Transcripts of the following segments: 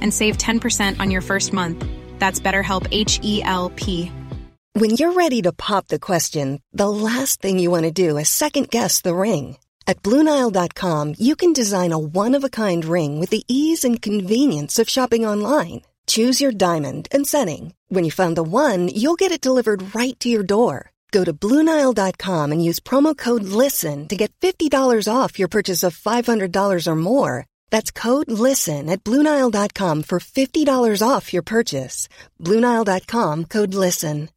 and save 10% on your first month. That's BetterHelp H E L P. When you're ready to pop the question, the last thing you want to do is second guess the ring. At Bluenile.com, you can design a one of a kind ring with the ease and convenience of shopping online. Choose your diamond and setting. When you find the one, you'll get it delivered right to your door. Go to Bluenile.com and use promo code LISTEN to get $50 off your purchase of $500 or more. That's code LISTEN at Bluenile.com for $50 off your purchase. Bluenile.com code LISTEN.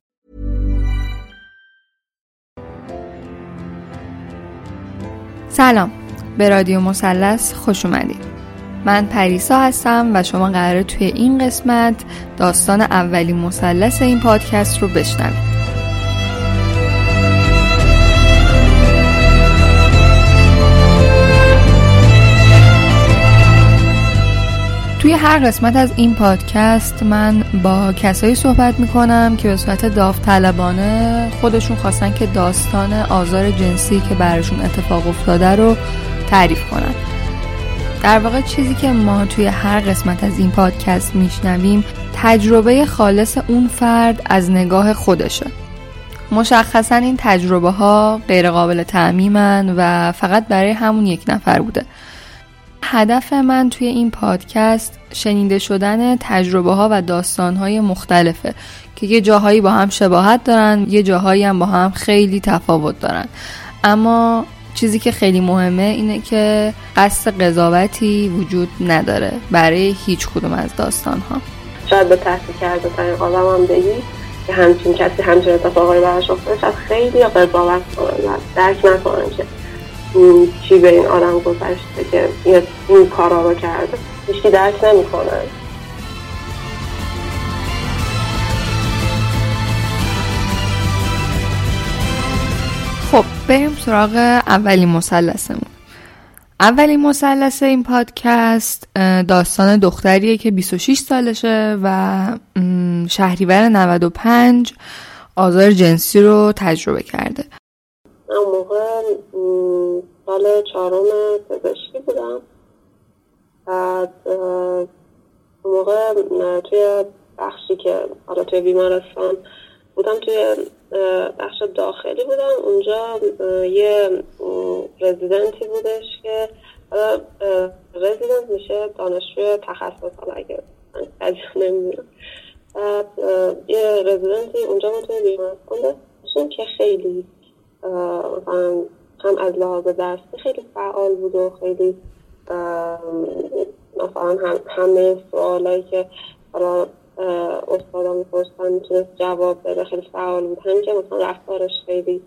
سلام به رادیو مثلث خوش اومدید من پریسا هستم و شما قراره توی این قسمت داستان اولی مثلث این پادکست رو بشنوید توی هر قسمت از این پادکست من با کسایی صحبت می‌کنم که به صورت داوطلبانه خودشون خواستن که داستان آزار جنسی که براشون اتفاق افتاده رو تعریف کنن. در واقع چیزی که ما توی هر قسمت از این پادکست میشنویم تجربه خالص اون فرد از نگاه خودشه. مشخصا این تجربه ها غیر قابل تعمیمن و فقط برای همون یک نفر بوده. هدف من توی این پادکست شنیده شدن تجربه ها و داستان های مختلفه که یه جاهایی با هم شباهت دارن یه جاهایی هم با هم خیلی تفاوت دارن. اما چیزی که خیلی مهمه اینه که قصد قضاوتی وجود نداره برای هیچ کدوم از داستان ها شاید به تحصیل کرده طریق آدم هم بگی که همچین کسی همچین اتفاقایی براش افتاده. شاید خیلی قضاوت کنن درک نکنن که چی به این آدم گذشته که این کارا رو کرده هیچکی درک نمی‌کنه. خب بریم سراغ اولی مسلسمون اولی مسلس این پادکست داستان دختریه که 26 سالشه و شهریور 95 آزار جنسی رو تجربه کرده. اون موقع سال چهارم پزشکی بودم. بعد اون موقع توی بخشی که حالا توی بیمارستان بودم توی بخش داخلی بودم. اونجا یه رزیدنتی بودش که حالا رزیدنت میشه دانشجوی تخصص حالا اگه من نمی‌دونم. یه رزیدنتی اونجا ما توی بیمارستان داشتیم که خیلی هم از لحاظ درسی خیلی فعال بود و خیلی مثلا هم همه سوالایی که حالا استادا می‌پرسن می‌تونست جواب بده خیلی فعال بود. که مثلا رفتارش خیلی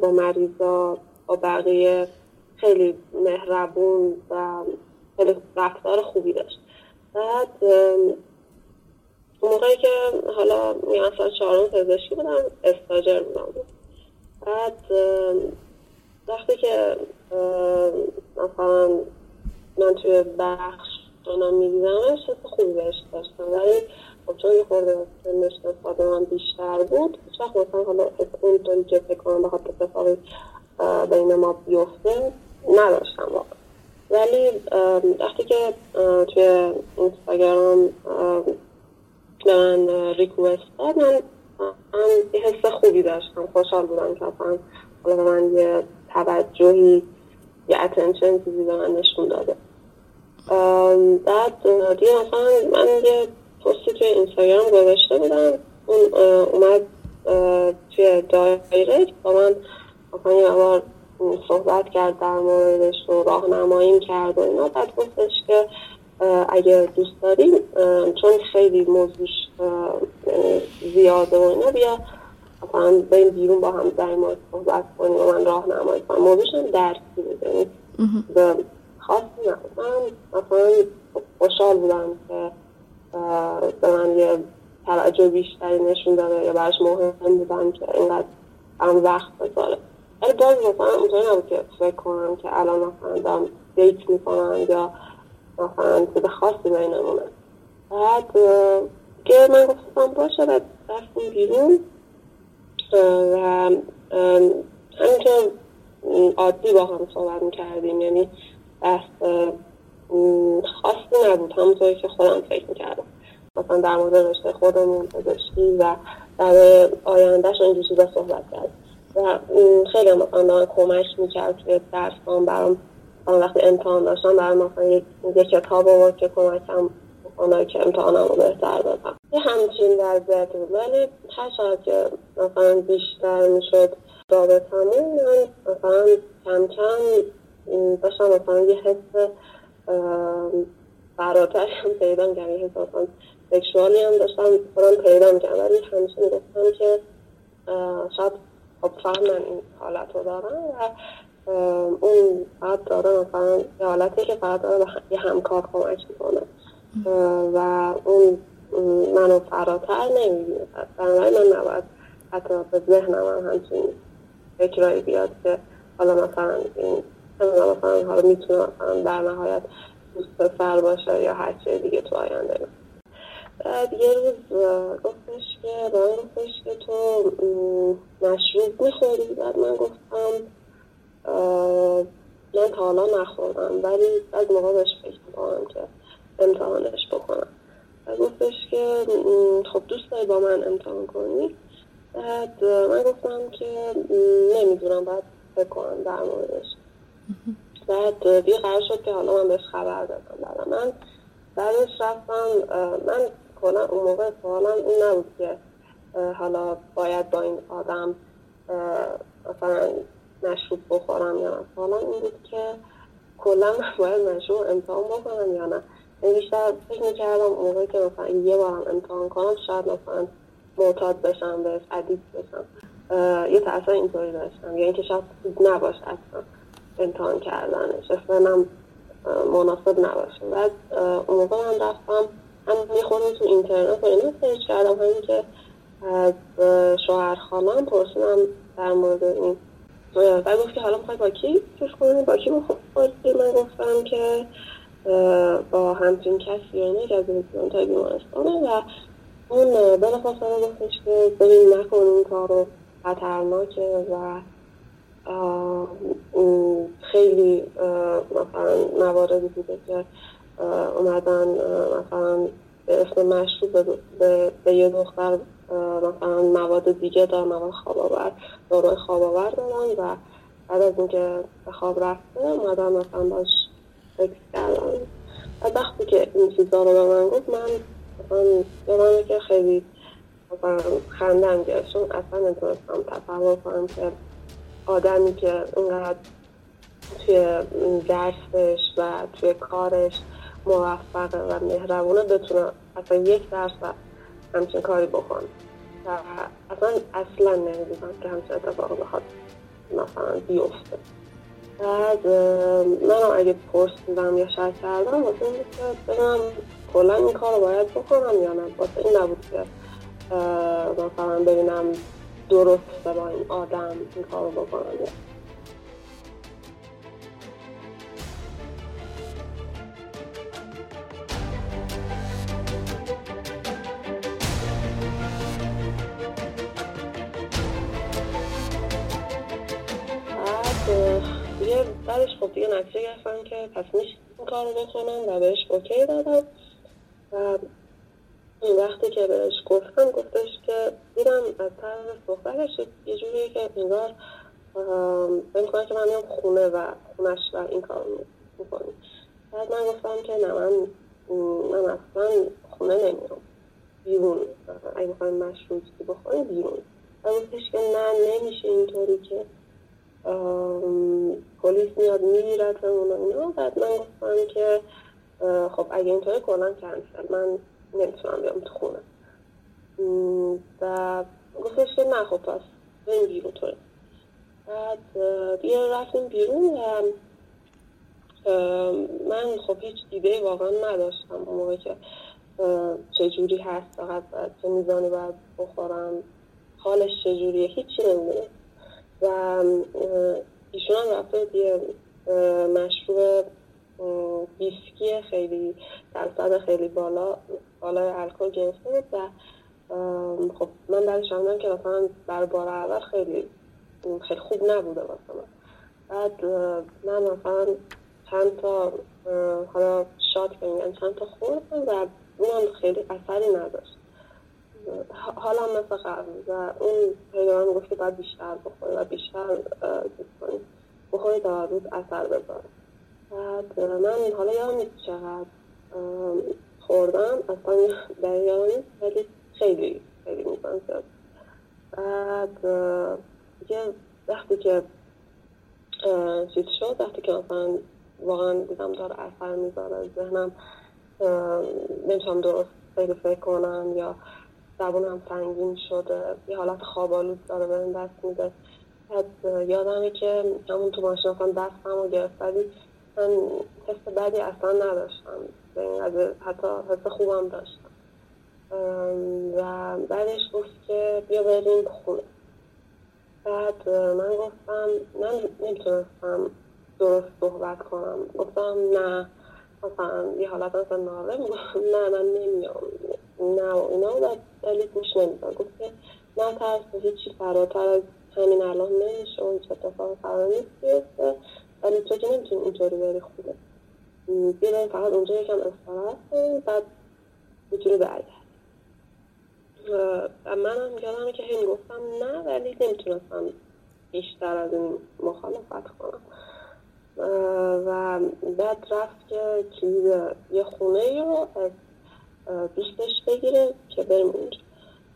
با مریضا با بقیه خیلی مهربون و خیلی رفتار خوبی داشت. بعد موقعی که حالا مثلا چهارم پزشکی بودم استاجر بودم. بعد وقتی که مثلا من توی بخش دونم میدیدمش حس خوبی بهش داشتم. ولی خب چون یه خورده سنش نسبت من بیشتر بود هیچ وقت مثلا حالا اونطوری که فکر کنم بخواد اتفاقی بین ما بیفته نداشتم واقعا. ولی وقتی که توی اینستاگرام به من ریکوست داد من یه حس خوبی داشتم. خوشحال بودم که اصلا حالا به من یه توجهی یه اتنشن چیزی به من نشون داده. بعد دیگه مثلا من یه پستی توی اینستاگرام گذاشته بودم. اون اومد توی دایرکت با من مثلا یه بار صحبت کرد در موردش و راهنماییم کرد و اینا. بعد گفتش که اگه دوست داریم چون خیلی موضوعش زیاده و اینا بیا مثلا بریم بیرون با هم در مورد صحبت کنیم و من راهنمایی کنم. موضوعش هم درسی بود یعنی به خاصی نبود من مثلا خوشحال بودم که به من یه توجه بیشتری نشون داده یا براش مهم بودم که اینقدر هم وقت بذاره. ولی باز مثلا اونطوری نبود که فکر کنم که الان مثلا دارم دیت می‌کنم یا مثلا چیز خاصی بینمونه بعد که من گفتم باشه بعد رفتیم بیرون. و همینطور عادی با هم صحبت می‌کردیم یعنی بحث خاصی نبود. همونطوری که خودم فکر می‌کردم. مثلا در مورد رشته خودمون پزشکی و در آیندهش اینجور چیزا صحبت کرد. و خیلی مثلا کمک می‌کرد توی درسان برام وقتی امتحان داشتم برای مثلا یک, کتاب آورد که کمکم بکنه که امتحانم رو بهتر بدم. یه همچین وضعیت بود. ولی هر که مثلا بیشتر می‌شد رابطمون من مثلا کم کم داشتم مثلا یه حس فراتر هم پیدا می‌کنم یه حس مثلا سکشوالی هم داشتم خودم پیدا می‌کنم ولی همیشه می‌گفتم که شاید خب فهم من این حالت رو دارم و اون فقط داره مثلا یه حالتی که فقط داره یه همکار کمک می‌کنه. و اون منو فراتر نمی‌بینه. بنابراین من نباید حتی به ذهنم هم همچین فکرایی بیاد که حالا مثلا این مثلا حالا می‌تونه مثلا در نهایت دوست پسر باشه یا هر چه دیگه تو آینده. بعد یه روز گفتش که من گفتش که تو مشروب می‌خوری؟ بعد من گفتم من تا حالا نخوردم ولی از موقع بهش فکر می‌کنم که امتحانش بکنم. و گفتش که خب دوست داری با من امتحان کنی؟ بعد من گفتم که نمی‌دونم باید فکر کنم در موردش. بعد دیگه قرار شد که حالا من بهش خبر دادم بعد من. بعدش رفتم من کلا اون موقع سوالم این نبود که حالا باید با این آدم مثلا مشروب بخورم یا نه. سوالم این بود که کلا باید مشروب امتحان بکنم یا نه. یعنی بیشتر فکر می‌کردم موقعی که مثلا یه بارم امتحان کنم شاید مثلا معتاد بشم بهش عدید بشم. یه تاثیر اینطوری داشتم. یا اینکه شاید خوب نباشه اصلا امتحان کردنش. اصلا مناسب نباشه. بعد اون موقع من رفتم هم یه خورده تو اینترنت و اینا سرچ کردم. همین که از شوهر خانم پرسیدم در مورد این و گفت که حالا می‌خوای با کی چوش کنی؟ با کی بخوری من گفتم که با همچین کسی و که از تا بیمارستانه و اون بلافاصله گفتش که ببین نکن این کارو خطرناکه و خیلی مثلا مواردی بوده که اومدن مثلا به اسم مشروب به, به یه دختر مثلا مواد دیگه دار مواد خواب آور داروی خواب آور دارن و بعد از اینکه به خواب رفته اومدن مثلا باش سکس کردن و وقتی که این چیزا رو به من گفت من مثلا که خیلی خندم گرفت چون اصلا نتونستم تصور کنم که آدمی که اینقدر توی درسش و توی کارش موفقه و مهربونه بتونه اصلا یک درصد همچین کاری بکن. و اصلا اصلا نمی‌دونم که همچین اتفاق بخواد مثلا بیفته. بعد منم اگه پرسیدم یا شک کردم واسه این که بگم کلا این کار رو باید بکنم یا نه. واسه این نبود که مثلا ببینم درسته با این آدم این کار رو بکنم یا نتیجه گرفتم که پس میشه این کار رو بکنم و بهش اوکی دادم و وقتی که بهش گفتم گفتش که دیدم از طرز صحبتش یه جوری که انگار کنم که من میام خونه و خونش و این کار می‌کنیم بعد من گفتم که نه من من اصلا خونه نمیام. بیرون. اگه می‌خوایم مشروطی بخوریم بیرون. و گفتش که نه نمیشه اینطوری که پلیس میاد میگیرتمون و اینا بعد من گفتم که خب اگه اینطوری کلا کنسل من نمی‌تونم بیام تو خونه. و گفتش که نه خب پس بریم بیرون طوره بعد بیا رفتیم بیرون و من خب هیچ ایده واقعا نداشتم اون موقع که چجوری هست فقط چه میزانی باید بخورم حالش چجوریه هیچی نمی‌دونه و ایشون هم رفته یه مشروب بیسکی خیلی درصد خیلی بالا بالای الکل گرفته بود و خب من بعدش فهمیدم که مثلا بر بار اول خیلی خیلی خوب نبوده مثلا. بعد من مثلا چند تا حالا که میگن چند تا خوردم و اون خیلی اثری نداشت. حالا مثل قبل و اون خیلی من گفت که باید بیشتر بخوری و بیشتر کنی. بخوری تا روز اثر بذاره. بعد من حالا یادم نیست چقدر خوردم. اصلا در ولی خیلی خیلی میزن زیاد. بعد دیگه وقتی که چیز شد وقتی که مثلا واقعا دیدم داره اثر می‌ذاره ذهنم نمی‌تونم درست خیلی فکر کنم یا زبونم سنگین شده. یه حالت خوابالود داره به دست میده. یادمه که همون تو ماشین اصلا دستم رو گرفت. ولی من حس بدی اصلا نداشتم. حتی حس خوبم داشتم. و بعدش گفت که بیا بریم خونه. بعد من گفتم من نمی‌تونستم درست صحبت کنم. گفتم نه. مثلا یه حالت مثلا ناله نه من نمیام. نه و اینا و ولی گوش نمیدن. گفت که نه ترس هیچی فراتر از همین الان نمیشه و هیچ اتفاق فرار نیست بیفته. ولی تو که نمی‌تونی اینطوری بری خوبه. بیدن فقط اونجا یکم استراحت کنیم بعد می‌تونی برگرد و منم یادمه که هی گفتم نه ولی نمی‌تونستم بیشتر از این مخالفت کنم. و بعد رفت که کلید یه خونه رو از دوستش بگیره که بریم اونجا.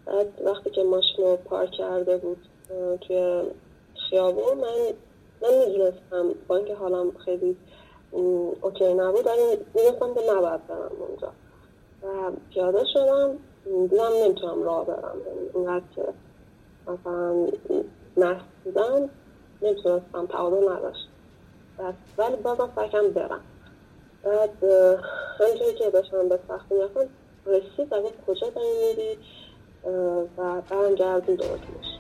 بعد وقتی که ماشین رو پارک کرده بود توی خیابون من من می‌دونستم با اینکه حالم خیلی اوکی نبود ولی می‌دونستم که نباید برم اونجا. و پیاده شدم دیدم نمی‌تونم راه برم. اینقدر که مثلا مست بودم نمی‌تونستم تعادل نداشت ولی بازم سعی برم. بعد همینجوری که داشتم به سختی می‌رفتم رسید و کجا داری میری؟ و برمیگردیم دوتونش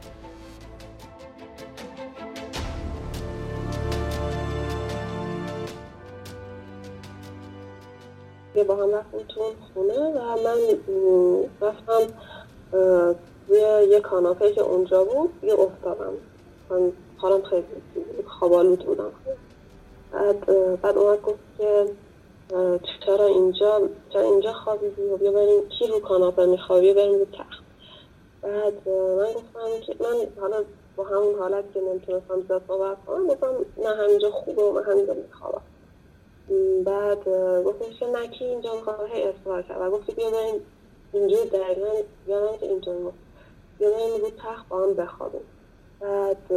یه با هم رفتیم تو خونه و من رفتم روی یه کاناپه که اونجا بود یه افتادم. من حالم خیلی خوابالود بودم. بعد بعد اومد گفت که چرا اینجا چرا اینجا خوابیدی؟ و بیا بریم. کی رو کاناپه میخوابی بریم رو تخت. بعد من گفتم که من حالا با همون حالت که نمی‌تونستم زیاد صحبت کنم گفتم نه همینجا خوبه و من همینجا میخوابم بعد گفتم که نه کی اینجا میخوابه؟ هی اصرار کرد. و گفت بیا بریم اینجور دقیقا یادم که اینطور گفت بیا بریم رو تخت با هم بخوابیم. بعد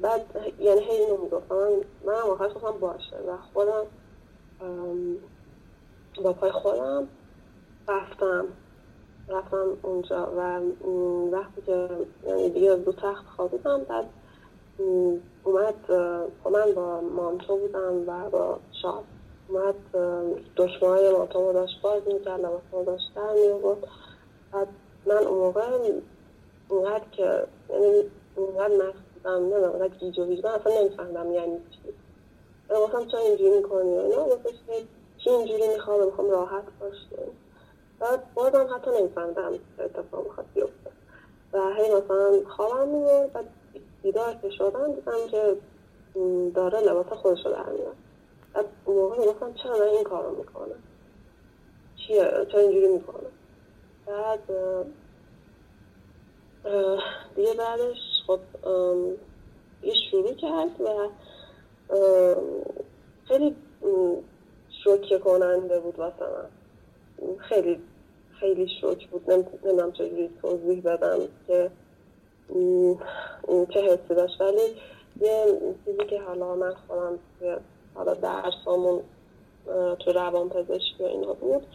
بعد یعنی هی اینو می‌گفتم من من آخرش گفتم باشه. و خودم با پای خودم رفتم. رفتم اونجا و وقتی که یعنی دیگه دو تخت خوابیدم بعد اومد من با مامتو بودم و با شاد. اومد دکمه های مامتو داشت باز می‌کرد لباسمو داشت در میورد بعد من اون موقع اونقدر که یعنی اونقدر نمی‌دونم اونقدر گیج و ویج اصلا نمیفهمدم یعنی چی. گفتم چرا اینجوری می‌کنی؟ اینا گفتش که اینجوری می‌خواد می‌خوام راحت باشه بعد بازم حتی نمیفهمدم اتفاق می‌خواد بیفته. و هی مثلا خوابم می‌برد بعد بیدار که شدم دیدم که داره لباس خودش رو در میاد بعد اون موقع گفتم چرا این کار رو می‌کنه چیه؟ چرا اینجوری می‌کنه بعد دیگه بعدش خب یه شروع کرد و خیلی شوکه کننده بود واسه من خیلی خیلی شوک بود. نمی‌دونم چجوری توضیح بدم که چه حسی داشت. ولی یه چیزی که حالا من خودم حالا درسامون تو روان پزشکی و اینا بود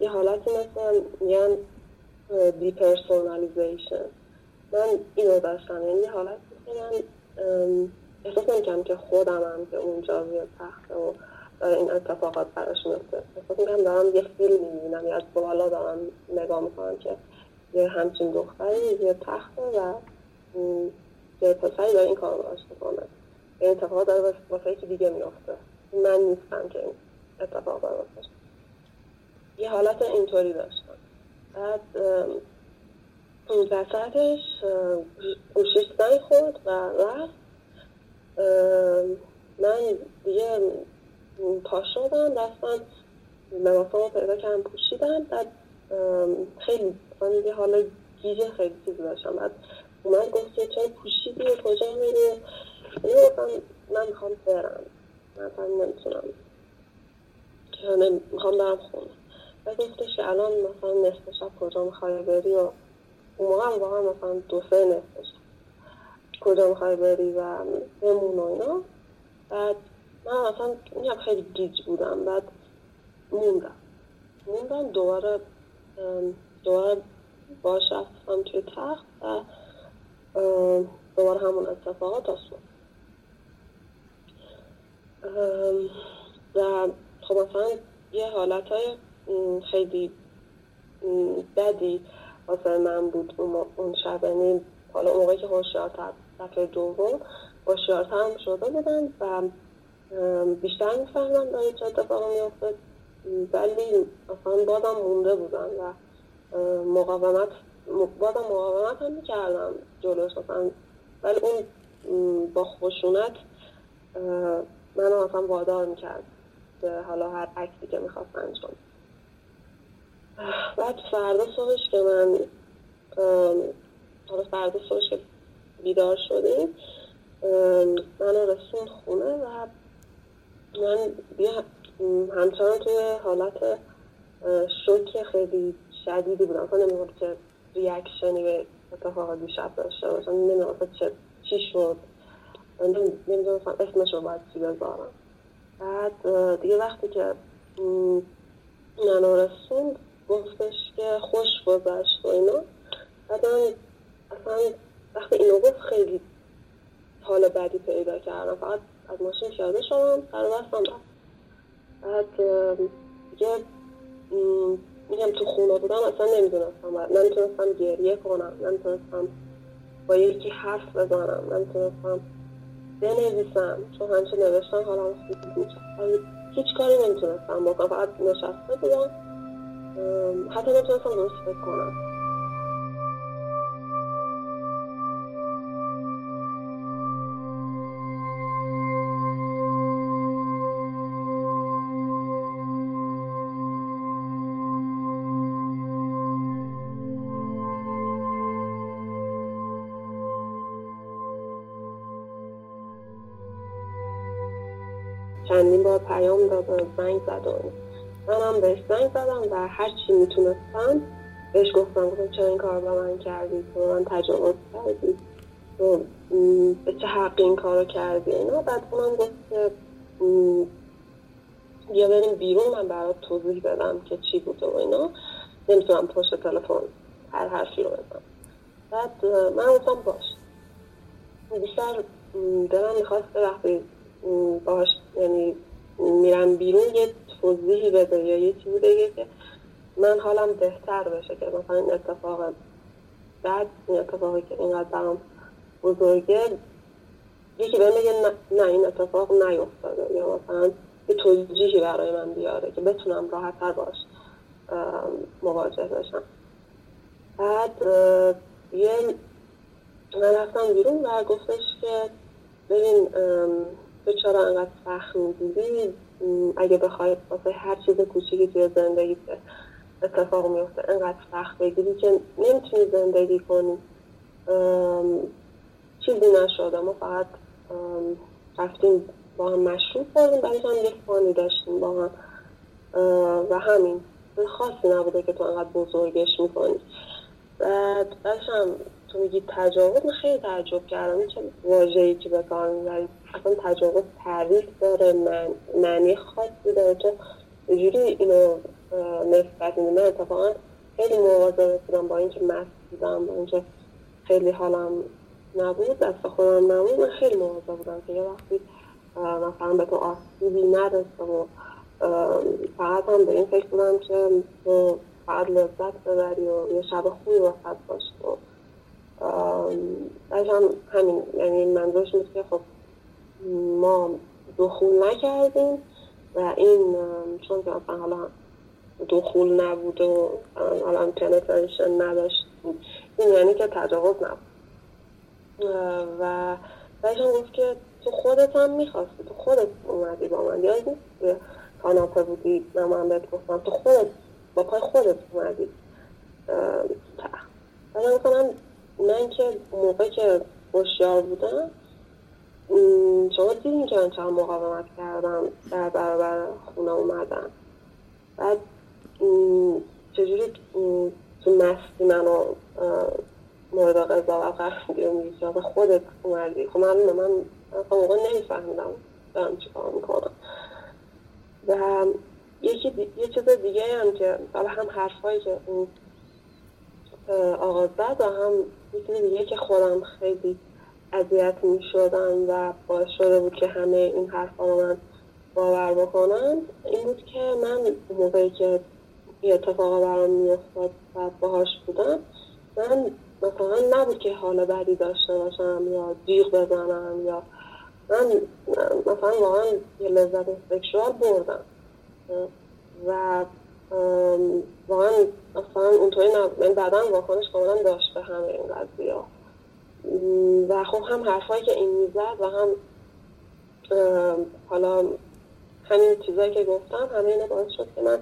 یه حالتی مثل میگن depersonalization من اینو داشتم. یعنی حالت احساس نمی‌کنم که خودم هم که اونجا روی تخت و این اتفاقات براش میفته احساس می‌کنم دارم یه فیلم می‌بینم یا از بالا دارم نگاه می‌کنم که یه همچین دختری یه تخته و یه پسری داره این کار رو می‌کنه. این اتفاق داره واسه یکی دیگه میفته من نیستم که این اتفاق داره یه حالت اینطوری داشتم. بعد وسطش گوشیش خورد و رفت. من دیگه پا شدم دستم لباسامو پیدا کردم پوشیدم بعد خیلی من یه حالا گیجه خیلی چیز داشتم. بعد اومد گفت که چرا پوشیدی؟ و کجا میری؟ اینو گفتم من می‌خوام برم. مثلا نمی‌تونم. می‌خوام برم خونه. و گفتش که الان مثلا نصف شب کجا می‌خوای بری و اون موقع هم واقعا مثلا دو سه شب کجا می‌خوای بری و بمون و اینا. بعد من اصلا میگم خیلی گیج بودم. بعد موندم. موندم دوباره دوباره باش رفتم توی تخت و دوباره همون اتفاقات اصلا و خب مثلا یه حالت های خیلی بدی واسه من بود اون شب یعنی حالا موقعی که هوشیارتر دفعه دوم هوشیارتر هم شده بودن و بیشتر می‌فهمم داره چه اتفاقی میفته ولی اصلا بازم مونده بودن و مقاومت بازم مقاومت هم می‌کردم جلوش اصلا. ولی اون با خشونت منو اصلا وادار می‌کرد به حالا هر عکسی که می‌خواست انجام بعد فردا صبحش که من حالا فردا صبحش که بیدار شدیم منو رسوند خونه و من همچنان توی حالت شوک خیلی شدیدی بودم. اصلا نمی‌دونم چه ریاکشنی به اتفاق دیشب داشته باشم نمی‌دونم چه چی شد. نمی‌دونم اسمش رو باید چی بذارم. بعد دیگه وقتی که منو رسوند گفتش که خوش گذشت و اینا. بعد من اصلا وقتی اینو گفت خیلی حال بدی پیدا کردم. فقط از ماشین پیاده شدم سر بستم بعد دیگه میگم تو خونه بودم اصلا نمی‌دونستم. نمی‌تونستم گریه کنم نمی‌تونستم با یکی حرف بزنم نمی‌تونستم بنویسم. چون همیشه نوشتم حالا خوب هیچ کاری نمی‌تونستم بکنم. فقط نشسته بودم. حتی نمی‌تونستم درست فکر کنم چندین بار پیام داد و زنگ زد و منم بهش زنگ زدم و هر چی می‌تونستم بهش گفتم گفتم چرا این کار با من کردی؟ تو من تجاوز کردی؟ تو به چه حق این کار رو کردی؟ اینا؟ بعد اونم گفت که بیا بریم بیرون من برات توضیح بدم که چی بود و اینا. نمی‌تونم پشت تلفن هر حرفی رو بزنم. بعد من گفتم باش. بیشتر دلم می‌خواست وقتی باش یعنی میرم بیرون یه توضیحی بده یا یه چیزی بگه که من حالم بهتر بشه که مثلا این اتفاق بعد این اتفاقی که اینقدر برام بزرگه یکی بهم بگه نه این اتفاق نیفتاده یا مثلا یه توجیهی برای من بیاره که بتونم راحتتر باش مواجه بشم. بعد یه من رفتم بیرون و گفتش که ببین تو چرا انقدر سخت می‌گیری؟ اگه بخوای واسه هر چیز کوچیکی توی زندگی اتفاق میفته انقدر سخت بگیری که نمی‌تونی زندگی کنی. چیزی نشده ما فقط رفتیم با هم مشروب خوردیم بعدش هم یک فانی داشتیم با هم. و همین. خاصی نبوده که تو انقدر بزرگش می‌کنی. بعد بعدش هم تو میگی تجاوز من خیلی تعجب کردم. چه واژه‌ای که به کار می‌بری؟ اصلا تجاوز تعریف داره من معنی خاصی داره تو جوری اینو نسبت میده من اتفاقا خیلی مواظب بودم با اینکه مست بودم با اینکه خیلی حالم نبود دست خودم نبود. من خیلی مواظب بودم که یه وقتی مثلا به تو آسیبی نرسه و فقط هم به این فکر بودم که تو فقط لذت ببری و یه شب خوبی وسط باشی و هم همین. یعنی منظورش نیست که خب ما دخول نکردیم و این چون که اصلا حالا دخول نبود و حالا پنتریشن نداشت این یعنی که تجاوز نبود. و هم گفت که تو خودت هم می‌خواستی تو خودت اومدی با من یاد نیست کاناپه بودی نه من بهت گفتم تو خودت با پای خودت اومدی. بعد مثلا من که موقع که هوشیار بودم شما دیدین که من چند مقاومت کردم در برابر خونه اومدم. بعد چجوری تو مستی منو مورد قضاوت قرار می‌گیری خودت اومدی؟ خب من من اصلا موقع نمیفهمیدم دارم چی کار می‌کنم. و یکی یه چیز دیگه هم که حالا هم حرفایی که اون آغاز زد و هم یکی دیگه که خودم خیلی اذیت می شدم و باعث شده بود که همه این حرفا رو من باور بکنم این بود که من موقعی که یه اتفاقا برام میافتاد و باهاش بودم من مثلا نبود که حال بدی داشته باشم یا دیغ بزنم یا من مثلا واقعا یه لذت سکشوال بردم. و واقعا اصلا اونطوری نبود. من بعدا واکنش کاملا داشت به همه این قضیه. و خب هم حرفایی که این می‌زد و هم حالا همین چیزایی که گفتم همه اینا باعث شد که من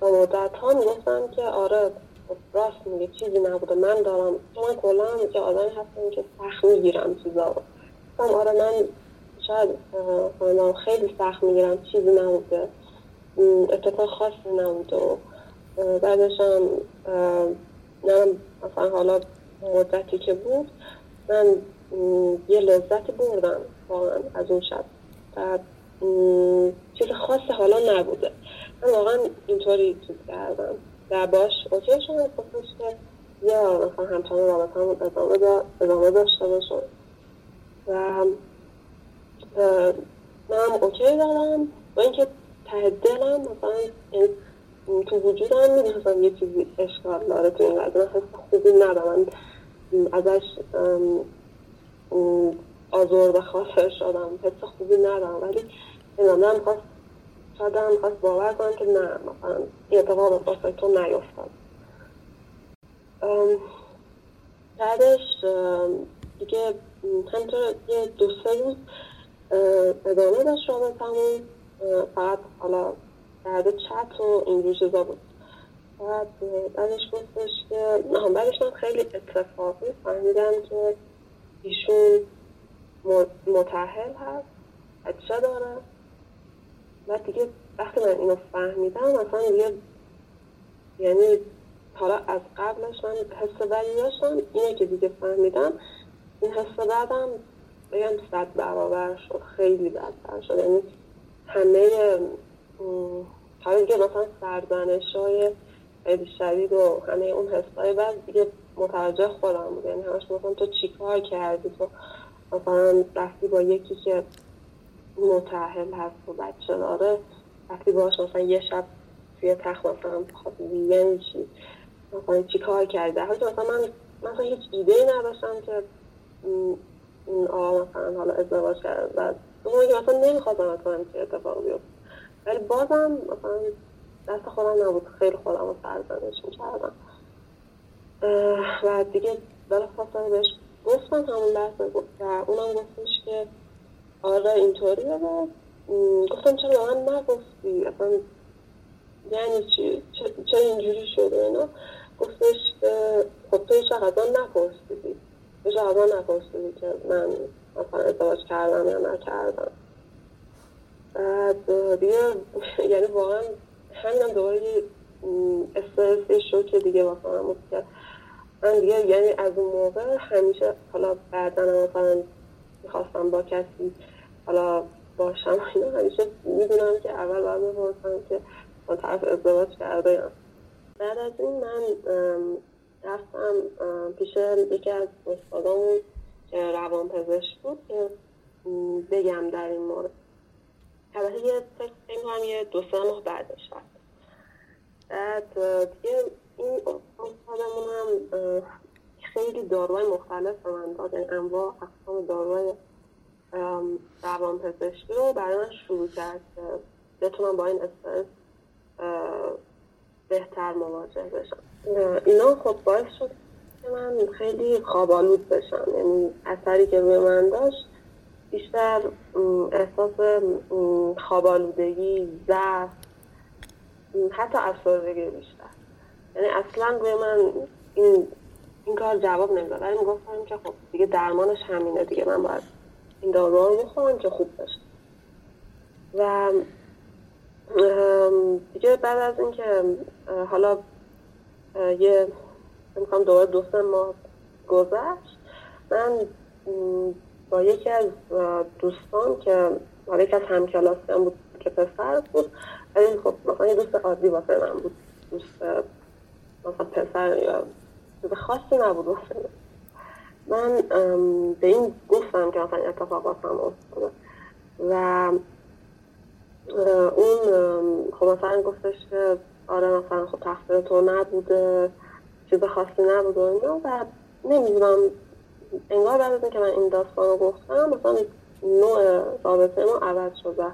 با مدت ها می‌گفتم که آره راست میگه چیزی نبوده من دارم من کلا که آدمی هستم که سخت می‌گیرم چیزا رو. آره من شاید خیلی سخت می‌گیرم چیزی نبوده اتفاق خاصی نبوده و بعدش هم مثلا حالا مدتی که بود من یه لذت بردم واقعا از اون شب. بعد چیز خاصی حالا نبوده. من واقعا اینطوری چیز کردم. در باش اوکی شما گفتش که یا مثلا همچنان رابطه همون ادامه, ادامه داشته باشم و من هم اوکی دارم. با اینکه ته دلم مثلا تو وجودم می‌دونستم یه چیزی اشکال داره تو این قضیه. حس خوبی ندارم. ازش آزرده خاطر شدم حس خوبی ندارم. ولی این آدم خواست شاید هم خواست باور کنم که نه مثلا این اتفاق واسه تو نیفتاد. بعدش دیگه همطور یه دو سه روز ادامه داشت رابطمون فقط حالا بعد چت و این چیزا بود. بعد بعدش گفتش که بعدش من خیلی اتفاقی فهمیدم که ایشون متحل هست بچه داره و دیگه وقتی من اینو فهمیدم اصلا دیگه یعنی حالا از قبلش من حس بدی داشتم. اینه که دیگه فهمیدم. این حس بدم بگم صد برابر شد خیلی بدتر شد. یعنی همه حالا دیگه مثلا سرزنش های خیلی شدید و همه اون حسای بعد دیگه متوجه خودم بود یعنی همش مثلا تو چیکار کردی؟ تو مثلا رفتی با یکی که متحل هست و بچه داره وقتی باش مثلا یه شب توی تخت مثلا خوابیدی یعنی چی؟ مثلا چی کار کرده حالا مثلا من مثلا هیچ ایده ای نداشتم که این آقا مثلا حالا ازدواج کرده و دوم که مثلا نمی‌خواستم کنم چه اتفاق بیفت. ولی بازم مثلا دست خودم نبود. خیلی خودم رو سرزنش می‌کردم. و دیگه بلا فاصله بهش گفتم همون لحظه و اونم گفتش که آره اینطوریه و گفتم چرا من نگفتی؟ اصلا یعنی چی؟ چه اینجوری شده اینا؟ گفتش که خب تو هیچ ازم نپرسیدی. هیچ ازم نپرسیدی که من مثلا ازدواج کردم یا نکردم. بعد دیگه یعنی واقعا همینم دوباره یه استرس شوک دیگه واسه بود که من دیگه یعنی از اون موقع همیشه حالا بعدا مثلا می‌خواستم با کسی حالا باشم اینا همیشه می‌دونم که اول باید بپرسم که با طرف ازدواج کرده یا بعد از این من رفتم پیش یکی از استادامون که روان پزشک بود که بگم در این مورد. البته یه فکر یه دو سه ماه بعدش هست بعد دیگه این استادمون هم خیلی داروهای مختلف به من داد یعنی انواع اقسام داروهای روان پزشکی رو برای من شروع کرد که بتونم با این استرس بهتر مواجه بشم. اینا خب باعث شد که من خیلی خوابالود بشم. یعنی اثری که روی من داشت بیشتر احساس خوابالودگی ضعف حتی افسردگی بیشتر. یعنی اصلا روی من این این کار جواب نمی‌داد. ولی می‌گفتم که خب دیگه درمانش همینه دیگه. من باید این دارو رو بخورم که خوب بشه و دیگه بعد از اینکه حالا یه می‌خوام دوباره دو سه ماه گذشت من با یکی از دوستان که حالا یکی از همکلاسیان بود که پسر بود ولی خب مثلا یه دوست عادی واسه من بود. دوست مثلا پسر یا چیز خاصی نبود واسه من. به این گفتم که مثلا اتفاق واسم افتاده. و اون خب مثلا گفتش که آره مثلا خب تقصیر تو نبوده چیز خاصی نبوده و اینا و نمی‌دونم انگار بعد از که من این داستان رو گفتم مثلا نوع رابطه ما عوض شده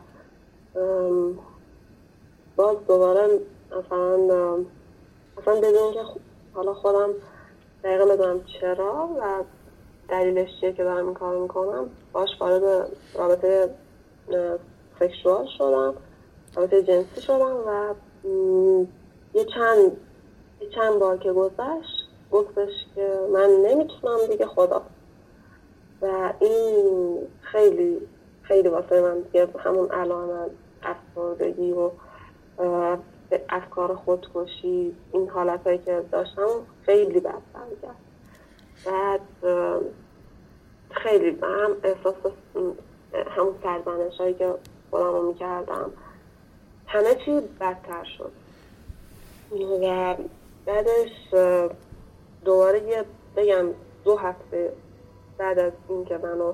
باز دوباره مثلا مثلا بدون که حالا خودم دقیقا بدونم چرا و دلیلش چیه که دارم این کار می‌کنم باش وارد رابطه سکشوال شدم رابطه جنسی شدم و یه چند یه چند بار که گذشت گفتش که من نمی‌تونم دیگه خدا. و این خیلی خیلی واسه من دیگه همون الان افسردگی و افکار خودکشی این حالت هایی که داشتم خیلی بدتر کرد بعد خیلی هم احساس همون سرزنش هایی که خودم رو می‌کردم همه چی بدتر شد. و بعدش دوباره یه بگم دو هفته بعد از اینکه منو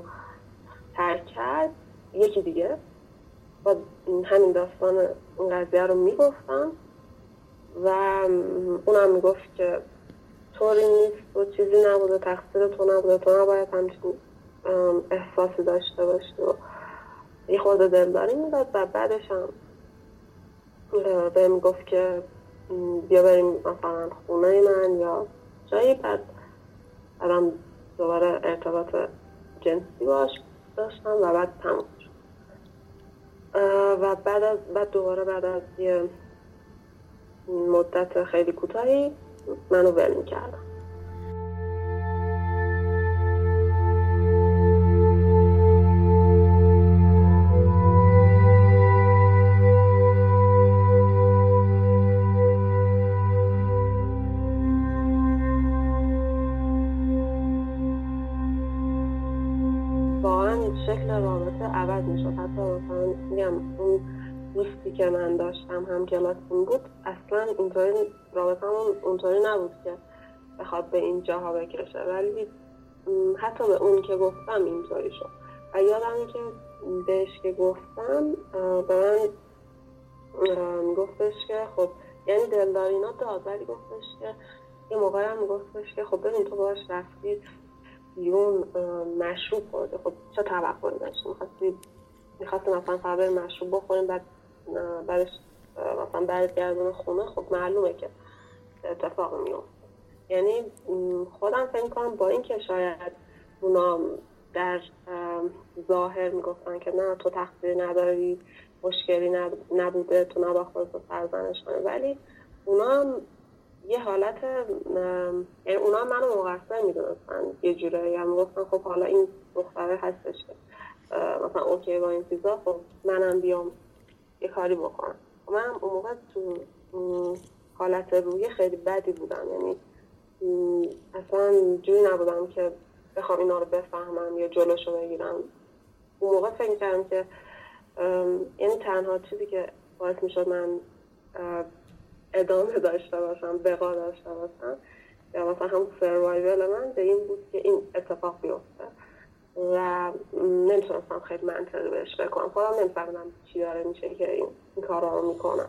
ترک کرد یکی دیگه با همین داستان این قضیه رو می‌گفتم و اونم می‌گفت که طوری نیست و چیزی نبوده تقصیر تو نبوده تو نباید همچین احساسی داشته باشی و یه خورده دلداری می‌داد و بعدش هم بهم گفت که بیا بریم مثلا خونه من یا جایی بعد الان دوباره ارتباط جنسی باش داشتم و بعد تموم و بعد از بعد دوباره بعد از یه مدت خیلی کوتاهی منو ول می‌کردم هم کلاسیم بود اصلا اینطوری رابطه همون اونطوری نبود که بخواد به این جاها بکشه. ولی حتی به اون که گفتم اینطوری شد. و یادم که بهش که گفتم به من گفتش که خب یعنی دلدارینا داد ولی گفتش که یه موقعی هم گفتش که خب ببین تو باش رفتی بیرون مشروب خورده. خب چه توقعی داشتی؟ می‌خواستی می‌خواستی مثلا فقط مشروب بخوریم بعد بعدش مثلا برگردون خونه خب معلومه که اتفاق میفته یعنی خودم فکر کنم با اینکه شاید اونا در ظاهر می‌گفتن که نه تو تقصیر نداری مشکلی نبوده تو نباید خودتو سرزنش کنی. ولی اونا یه حالت یعنی اونا منو مقصر می‌دونستن یه جورایی. هم گفتن خب حالا این دختره هستش که مثلا اوکی با این چیزا خب منم بیام یه کاری بکنم. من اون موقع تو حالت روی خیلی بدی بودم. یعنی اصلا جوری نبودم که بخوام اینا رو بفهمم یا جلوشو بگیرم. اون موقع فکر کردم که یعنی تنها چیزی که باعث می‌شد من ادامه داشته باشم بقا داشته باشم یا مثلا هم سروایول من به این بود که این اتفاق بیفته و نمی‌تونستم خیلی منطقی بهش بکنم خودم نمی‌فهمم چی داره میشه که این, این کارا رو می‌کنم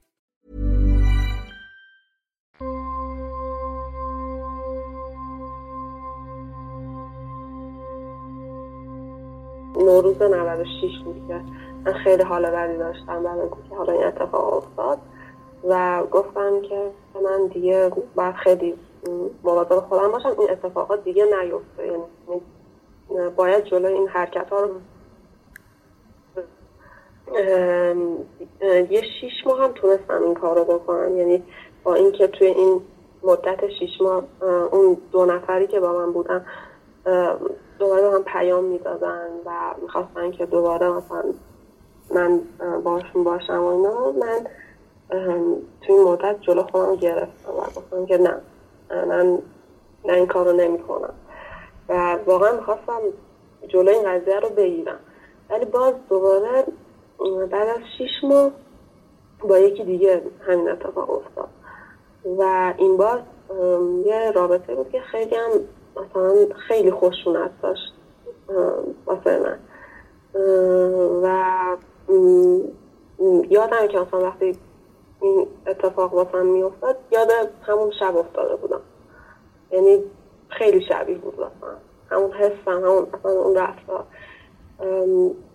نوروز 96 بود که من خیلی حال بدی داشتم بعد که حالا این اتفاق افتاد. و گفتم که من دیگه باید خیلی مواظب خودم باشم. این اتفاقات دیگه نیفته. یعنی باید جلو این حرکت ها رو یه شیش ماه هم تونستم این کار رو بکنم. یعنی با اینکه توی این مدت شیش ماه اون دو نفری که با من بودن دوباره هم پیام می‌دادن و می‌خواستن که دوباره مثلا من باشون باشم و اینا من توی این مدت جلو خودم گرفتم و گفتم که نه من نه این کار رو نمی کنم و واقعا می‌خواستم جلو این قضیه رو بگیرم. ولی باز دوباره بعد از شیش ماه با یکی دیگه همین اتفاق افتاد. و این بار یه رابطه بود که خیلی هم مثلا خیلی خوشونت داشت. واسه من. و یادم که مثلا وقتی این اتفاق واسم میافتاد یاد همون شب افتاده بودم. یعنی خیلی شبیه بود واسم همون حسم همون اصلا اون رفتار.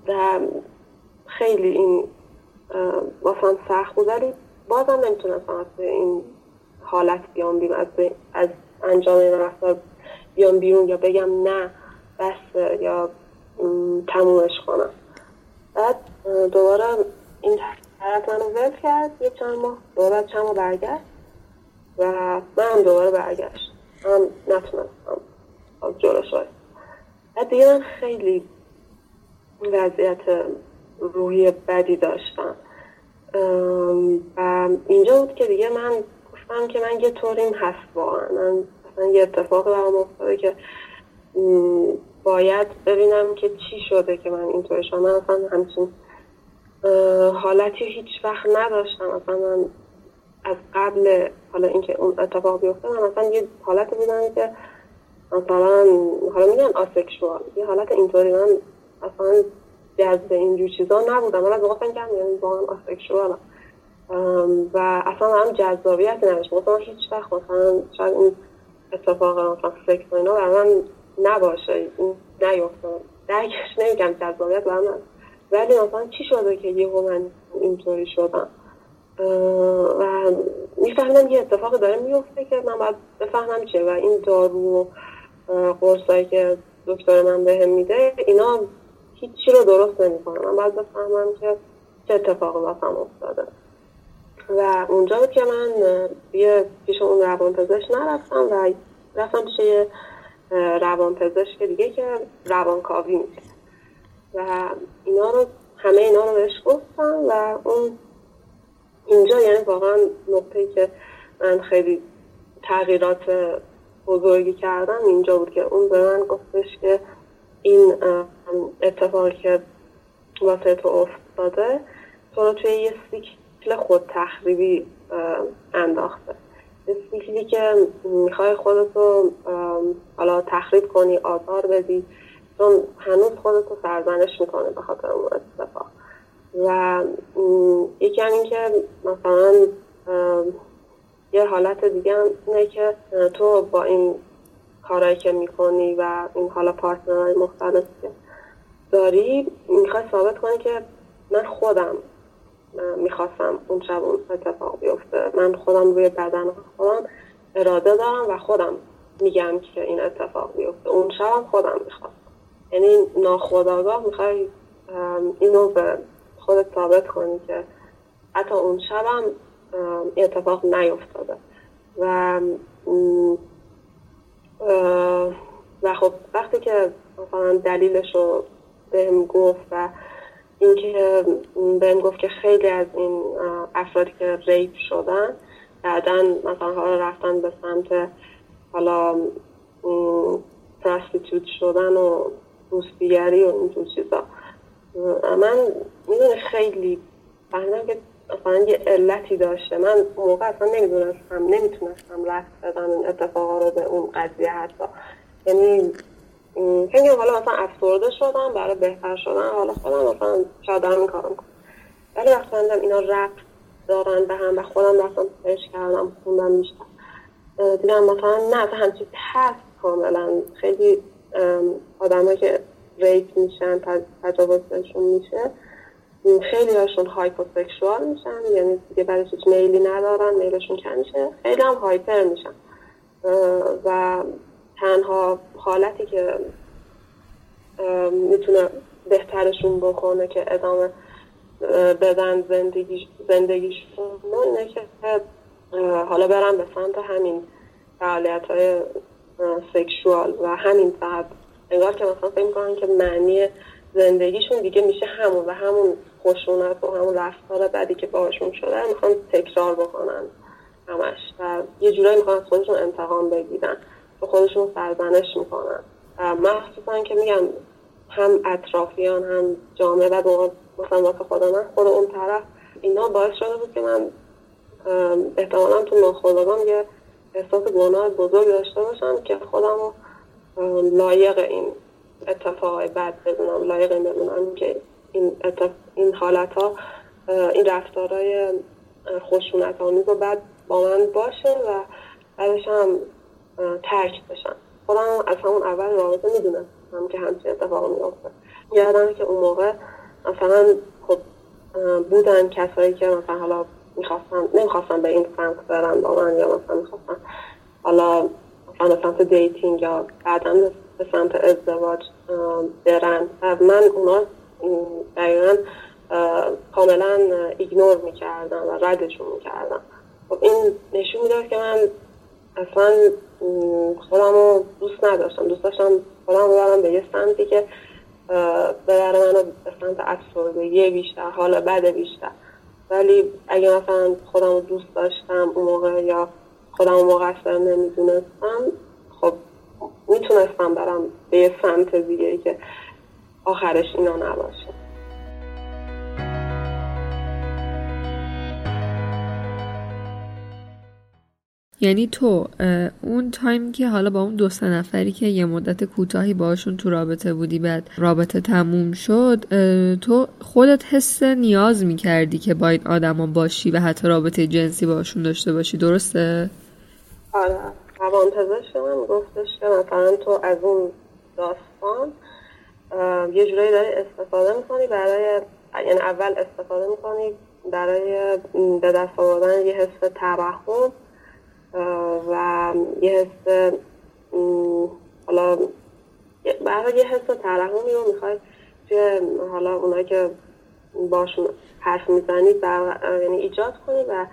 و خیلی این واسم سخت بود. ولی بازم نمی‌تونستم از این حالت بیام بیرون از, از انجام این رفتار بیام بیرون یا بگم نه بس یا تمومش کنم. بعد دوباره این طرف منو ول کرد یه چند ماه. دوباره چند ماه برگشت و من هم دوباره برگشت. هم نتونستم. جلو شد. بعد دیگه من خیلی وضعیت روحی بدی داشتم. و اینجا بود که دیگه من گفتم که من یه طوریم هست واقعا. من اصلا یه اتفاق برام افتاده که باید ببینم که چی شده که من اینطور شدم. اصلا همچین حالتی هیچ وقت نداشتم. اصلا من از قبل حالا اینکه اون اتفاق بیفته من اصلا یه حالت بودم که مثلا حالا میگن آسکشوال یه حالت اینطوری. من اصلا جذب اینجور چیزا نبودم. من از گفتم که یعنی واقعا آسکشوالم و اصلا هم جذابیتی نداشت مثلا هیچ وقت مثلا شاید این اتفاق مثلا سکس و اینا برای من نباشه. این نیفته درکش نمیگم جذابیت برای من. ولی مثلا چی شده که یه من اینطوری شدم؟ و می‌فهمم یه اتفاق داره میفته که من باید بفهمم چه و این دارو و قرصایی که دکتر من بهم میده اینا هیچی رو درست نمی‌کنه من باید بفهمم که چه اتفاقی واسم افتاده. و اونجا بود که من یه پیش اون روان پزشک نرفتم و رفتم پیش یه روان پزشک دیگه که روانکاوی میشه. و اینا رو همه اینا رو بهش گفتم و اون اینجا یعنی واقعا نقطه که من خیلی تغییرات بزرگی کردم اینجا بود که اون به من گفتش که این اتفاقی که واسه تو افتاده تو رو توی یه سیکل خود تخریبی انداخته. یه سیکلی که می‌خوای خودتو حالا تخریب کنی آزار بدی چون هنوز خودتو سرزنش می‌کنه به خاطر اون اتفاق. و یکی هم این که مثلا یه حالت دیگه هم اینه که تو با این کارهایی که می‌کنی و این حالا پارتنرهای مختلف که داری می‌خوای ثابت کنی که من خودم می‌خواستم اون شب اون اتفاق بیفته. من خودم روی بدن خودم اراده دارم و خودم میگم که این اتفاق بیفته. اون شب خودم می‌خواستم. یعنی ناخداگاه می‌خوای اینو به خودت ثابت کنی که حتی اون شبم این اتفاق نیفتاده. و و خب وقتی که مثلا دلیلش رو بهم گفت و اینکه بهم گفت که خیلی از این افرادی که ریپ شدن بعدا مثلا حالا رفتن به سمت حالا پراستیتوت شدن و روسبیگری و اینجور چیزا. من می‌دونه خیلی فهمیدم که اصلا یه علتی داشته. من موقع اصلا نمی‌دونستم نمی‌تونستم رفت بدم این اتفاقا رو به اون قضیه حتی. یعنی فکر حالا مثلا افسرده شدم برای بهتر شدن. حالا خودم مثلا شاید دارم این کارم کنم ولی وقتی فهمیدم اینا ربط دارن به هم و خودم رفتم پیش کردم خوندم بیشتر. دیدم مثلا نه اصلا همچین هست کاملا. خیلی آدمایی که rape میشن تجاوز بهشون میشه خیلی هاشون hyposexual میشن. یعنی دیگه هیچ میلی ندارن میلشون کم میشه. خیلی هم hyper میشن. و تنها حالتی که می‌تونه بهترشون بکنه که ادامه بدن زندگی زندگیشون اینه که حالا برن به سمت همین فعالیت های سکشوال و همین فقط انگار که مثلا فکر می‌کنن که معنی زندگیشون دیگه میشه همون و همون خشونت و همون رفتار بعدی که باهاشون شده می‌خوان تکرار بکنن همش و یه جورایی می‌خوان از خودشون انتقام بگیرن. به خودشون سرزنش می‌کنن. مخصوصا که میگن هم اطرافیان هم جامعه و مثلا واسه خود من خود اون طرف. اینا باعث شده بود که من احتمالا تو ناخودآگاه یه احساس گناه بزرگ داشته باشم که خودم رو لایق این اتفاق بد بدونم لایق این بدونم که این, این حالت ها این رفتارهای خشونت آمیز بعد با من باشه و بعدش هم ترک بشن خودم از همون اول رابطه می‌دونستم که همچین اتفاق میافته. یادمه که اون موقع مثلا خب بودن کسایی که مثلا حالا می‌خواستن نمی‌خواستن به این سمت برن با من یا مثلا می‌خواستن حالا مثلا سمت dating یا بعدا به سمت ازدواج برن. من اونا دقیقا کاملا ایگنور می‌کردم و ردشون می‌کردم. خب این نشون می‌داد که من اصلا خودم رو دوست نداشتم. دوست داشتم خودم ببرم به یه سمتی که ببره منو به سمت افسردگی بیشتر حال بد بیشتر. ولی اگه مثلا خودم رو دوست داشتم اون موقع یا خودم مقصر نمی‌دونستم خب می‌تونستم برم به یه سمت دیگه که آخرش اینا نباشه. یعنی تو اون تایم که حالا با اون دو سه نفری که یه مدت کوتاهی باشون تو رابطه بودی بعد رابطه تموم شد تو خودت حس نیاز می‌کردی که با این آدما باشی و حتی رابطه جنسی باشون داشته باشی درسته؟ آره روان پزشک من گفتش که مثلا تو از اون داستان یه جورایی داری استفاده می‌کنی برای یعنی اول استفاده می‌کنی برای به دست آوردن یه حس ترحم و یه حس حالا برای یه حس ترحمی رو می‌خوای توی حالا اونایی که باشون حرف می‌زنید یعنی ایجاد کنی و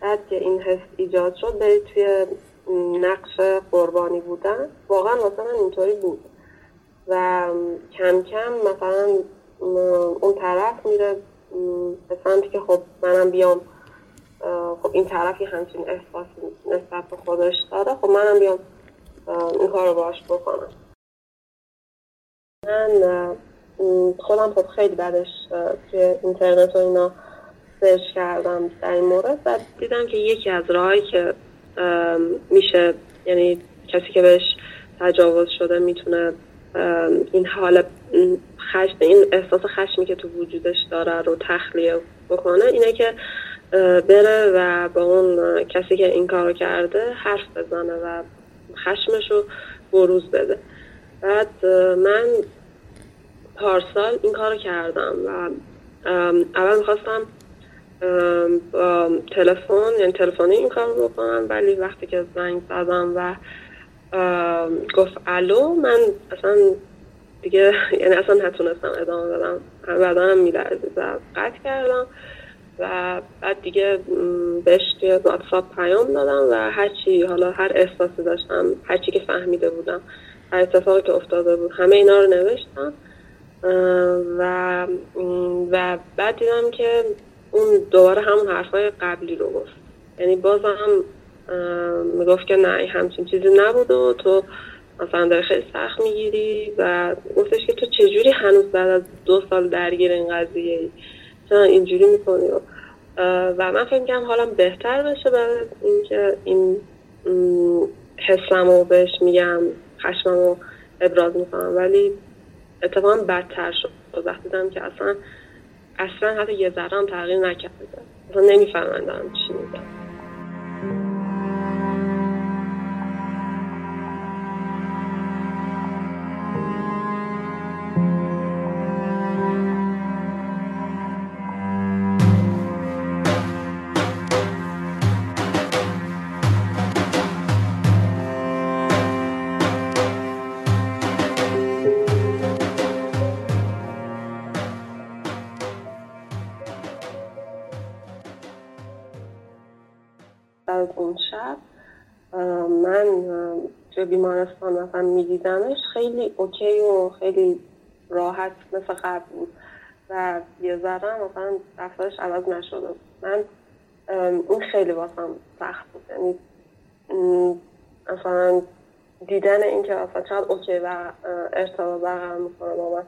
بعد که این حس ایجاد شد برید توی نقش قربانی بودن واقعا من اینطوری بود و کم کم مثلا اون طرف میره به سمتی که خب منم بیام خب این طرفی همچین احساسی نسبت به خودش داره. خب منم بیام این کار رو باش بکنم. من خودم خب خیلی بعدش توی اینترنت و اینا سرچ کردم در این مورد و دیدم که یکی از راهایی که میشه یعنی کسی که بهش تجاوز شده می‌تونه این حال خشم این احساس خشمی که تو وجودش داره رو تخلیه بکنه اینه که بره و با اون کسی که این کارو کرده حرف بزنه و خشمش رو بروز بده. بعد من پارسال این کارو کردم و اول می‌خواستم با تلفن یعنی تلفنی این کار رو بکنم ولی وقتی که زنگ زدم و گفت الو من اصلا دیگه یعنی اصلا نتونستم ادامه بدم. بدنم میلرزید و قطع کردم. و بعد دیگه بهش توی واتساپ پیام دادم و هرچی حالا هر احساسی داشتم هرچی که فهمیده بودم هر اتفاقی که افتاده بود همه اینا رو نوشتم. و و بعد دیدم که اون دوباره همون حرفای قبلی رو گفت. یعنی بازم می‌گفت که نه همچین چیزی نبود و تو مثلا داره خیلی سخت می‌گیری و گفتش که تو چجوری هنوز بعد از دو سال درگیر این قضیه ای چرا اینجوری می‌کنی. و من فکر کنم حالم بهتر بشه برای اینکه این حسم رو بهش میگم خشمم ابراز می‌کنم. ولی اتفاقا بدتر شد. وقتی دیدم که اصلا اصلا حتی یه ذره هم تغییر نکرده. اصلا نمیفهمندم چی میگم. از اون شب من توی بیمارستان مثلا میدیدمش. خیلی اوکی و خیلی راحت مثل قبل بود. و یه ذره مثلا رفتارش عوض نشده من اون خیلی واسم سخت بود. یعنی مثلا دیدن اینکه مثلا چقدر اوکی و ارتباط برقرار می‌کنه با من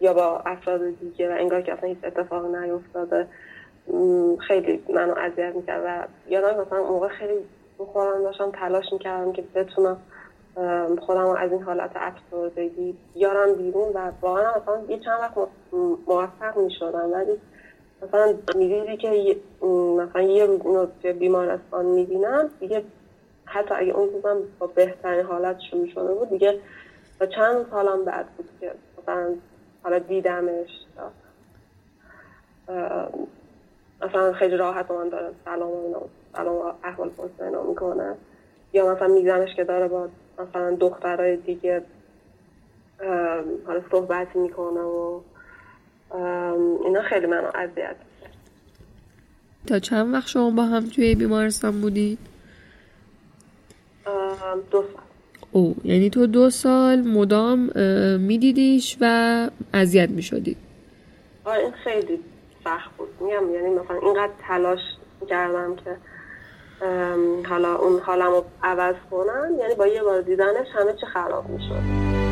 یا با افراد دیگه و انگار که اصلا هیچ اتفاقی نیفتاده. خیلی منو اذیت می‌کرد و یادم مثلا موقع خیلی خودم داشتم تلاش می‌کردم که بتونم خودم از این حالت افسردگی بیارم بیرون و واقعا مثلا یه چند وقت موفق می‌شدم. ولی مثلا می‌دیدی که مثلا یه روز اینو توی بیمارستان می‌بینم دیگه حتی اگه اون روزم با بهترین حالت شروع شده بود دیگه با چند سالم بعد بود که مثلا حالا دیدمش مثلا خیلی راحت من داره سلام اینا سلام احوال پرسه اینا می‌کنه. یا مثلا میزنش که داره با مثلا دخترای دیگه حالا صحبتی می‌کنه و اینا خیلی منو اذیت تا چند وقت شما با هم توی بیمارستان بودید؟ دو سال. او یعنی تو دو سال مدام میدیدیش و اذیت می‌شدید. آره این خیلی سخت بود. میگم یعنی مثلا اینقدر تلاش کردم که حالا اون حالم رو عوض کنم. یعنی با یه بار دیدنش همه چی خراب می‌شد.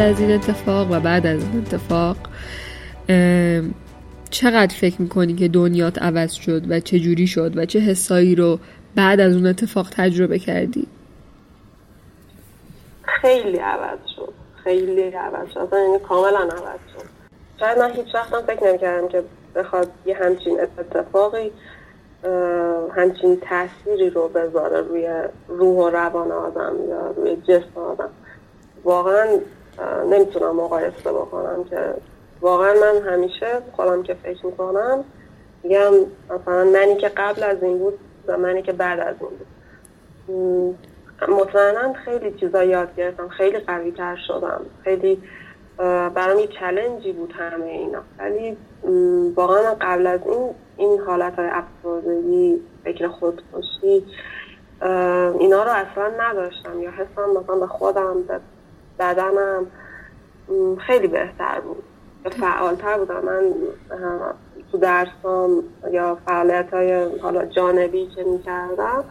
از این اتفاق و بعد از این اتفاق چقدر فکر می‌کنی که دنیات عوض شد و چه جوری شد و چه حسایی رو بعد از اون اتفاق تجربه کردی؟ خیلی عوض شد. خیلی عوض شد. یعنی کاملا عوض شد. شاید من هیچ وقت فکر نمی‌کردم که بخواد یه همچین اتفاقی همچین تأثیری رو بذاره روی روح و روان آدم یا روی جسم آدم. واقعا نمی‌تونم مقایسه بکنم که واقعا من همیشه خودم که فکر می‌کنم میگم مثلا منی که قبل از این بود و منی که بعد از این بود. مطمئنا خیلی چیزا یاد گرفتم خیلی قوی تر شدم. خیلی برام یه چلنجی بود همه اینا. ولی واقعا قبل از این این حالت های افسردگی فکر خودکشی اینا رو اصلا نداشتم یا حسم مثلا به خودم به بدنم خیلی بهتر بود. فعالتر بودم. من تو درسام یا فعالیت های حالا جانبی که می‌کردم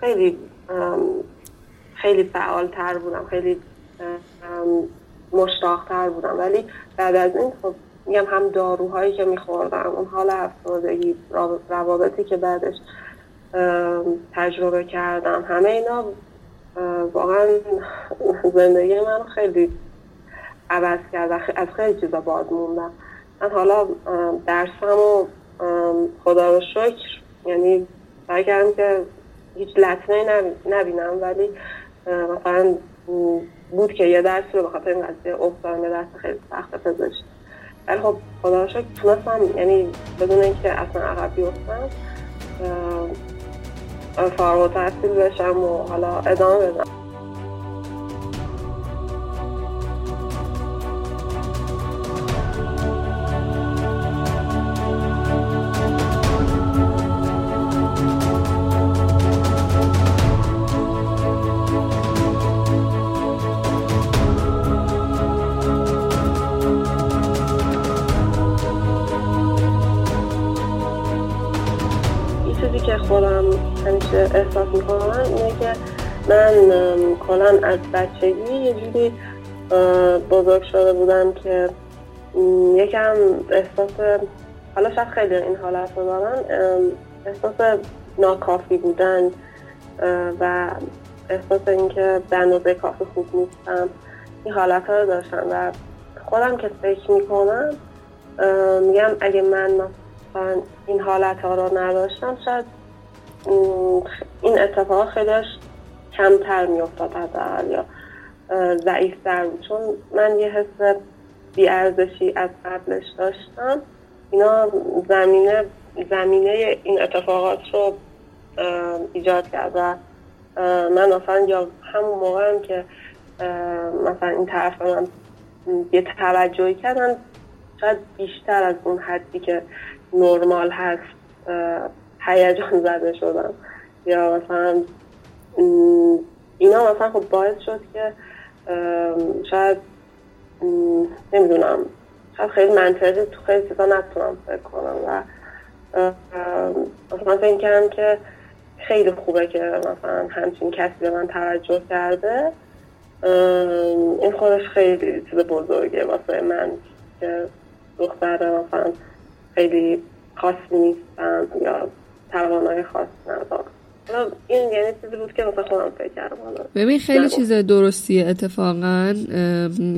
خیلی خیلی فعالتر بودم. خیلی مشتاقتر بودم. ولی بعد از این خب میگم هم داروهایی که میخوردم اون حال افسردگی روابطی که بعدش تجربه کردم همه اینا واقعا زندگی من خیلی عوض کرد از خیلی چیزا باز موندم. من حالا درسم و خدا رو شکر یعنی سعی که هیچ لطمه نبینم ولی مثلا بود که یه درسی رو به خاطر این قضیه افتادم یه درس خیلی سخت پزشک. ولی خب خدا رو شکر تونستم یعنی بدون اینکه اصلا عقب بیفتم فارغ تحصیل بشم و حالا ادامه بدم. بچگی یه جوری بزرگ شده بودم که یکم احساس حالا شاید خیلی این حالت رو دارن احساس ناکافی بودن و احساس اینکه به اندازه کافی خوب نیستم. این حالت رو داشتم و خودم که فکر می‌کنم میگم اگه من این حالت ها رو نداشتم شاید این اتفاق خیلیش کمتر میافتاد حداقل یا ضعیفتر بود. چون من یه حس بیارزشی از قبلش داشتم. اینا زمینه زمینه این اتفاقات رو ایجاد کرد و من مثلا یا همون موقع هم که مثلا این طرف من یه توجهی کردن شاید بیشتر از اون حدی که نرمال هست هیجان زده شدم. یا مثلا اینا مثلا خب باعث شد که شاید نمی‌دونم شاید خیلی منطقی تو خیلی چیزا نتونم فکر کنم و مثلا فکر کردم که خیلی خوبه که مثلا همچین کسی به من توجه کرده. این خودش خیلی چیز بزرگه واسه من که دختر مثلا خیلی خاصی نیستم یا توانای خاص ندارم این یعنی چیزی بود که مثلا خودم فکر کردم ببین خیلی چیز درستیه اتفاقا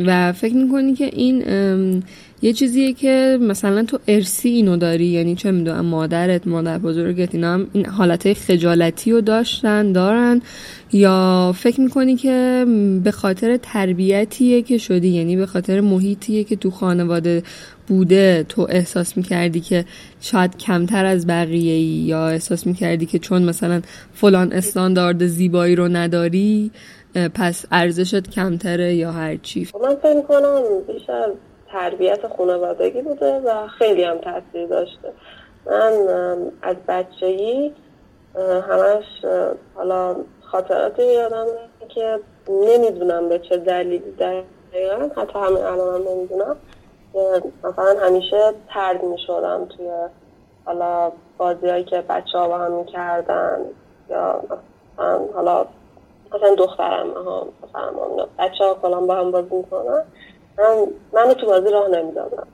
و فکر می‌کنی که این یه چیزیه که مثلا تو ارسی اینو داری یعنی چه می‌دونم مادرت مادر بزرگت اینا هم این حالت خجالتی رو داشتن دارن. یا فکر می‌کنی که به خاطر تربیتیه که شدی یعنی به خاطر محیطیه که تو خانواده بوده تو احساس می‌کردی که شاید کمتر از بقیه ای یا احساس می‌کردی که چون مثلا فلان استاندارد زیبایی رو نداری پس ارزشت کمتره یا هر چی؟ من فکر کنم بیشتر تربیت خانوادگی بوده و خیلی هم تاثیر داشته. من از بچگی همش حالا خاطراتی یادم که نمی‌دونم به چه دلیلی دقیقا حتی همین الان هم نمی‌دونم. مثلا همیشه ترد می شدم توی حالا بازی هایی که بچه ها با هم می‌کردن یا مثلا حالا مثلا دخترم ها مثلا بچه ها کلان با هم بازی می‌کنن. من منو تو بازی راه نمی‌دادم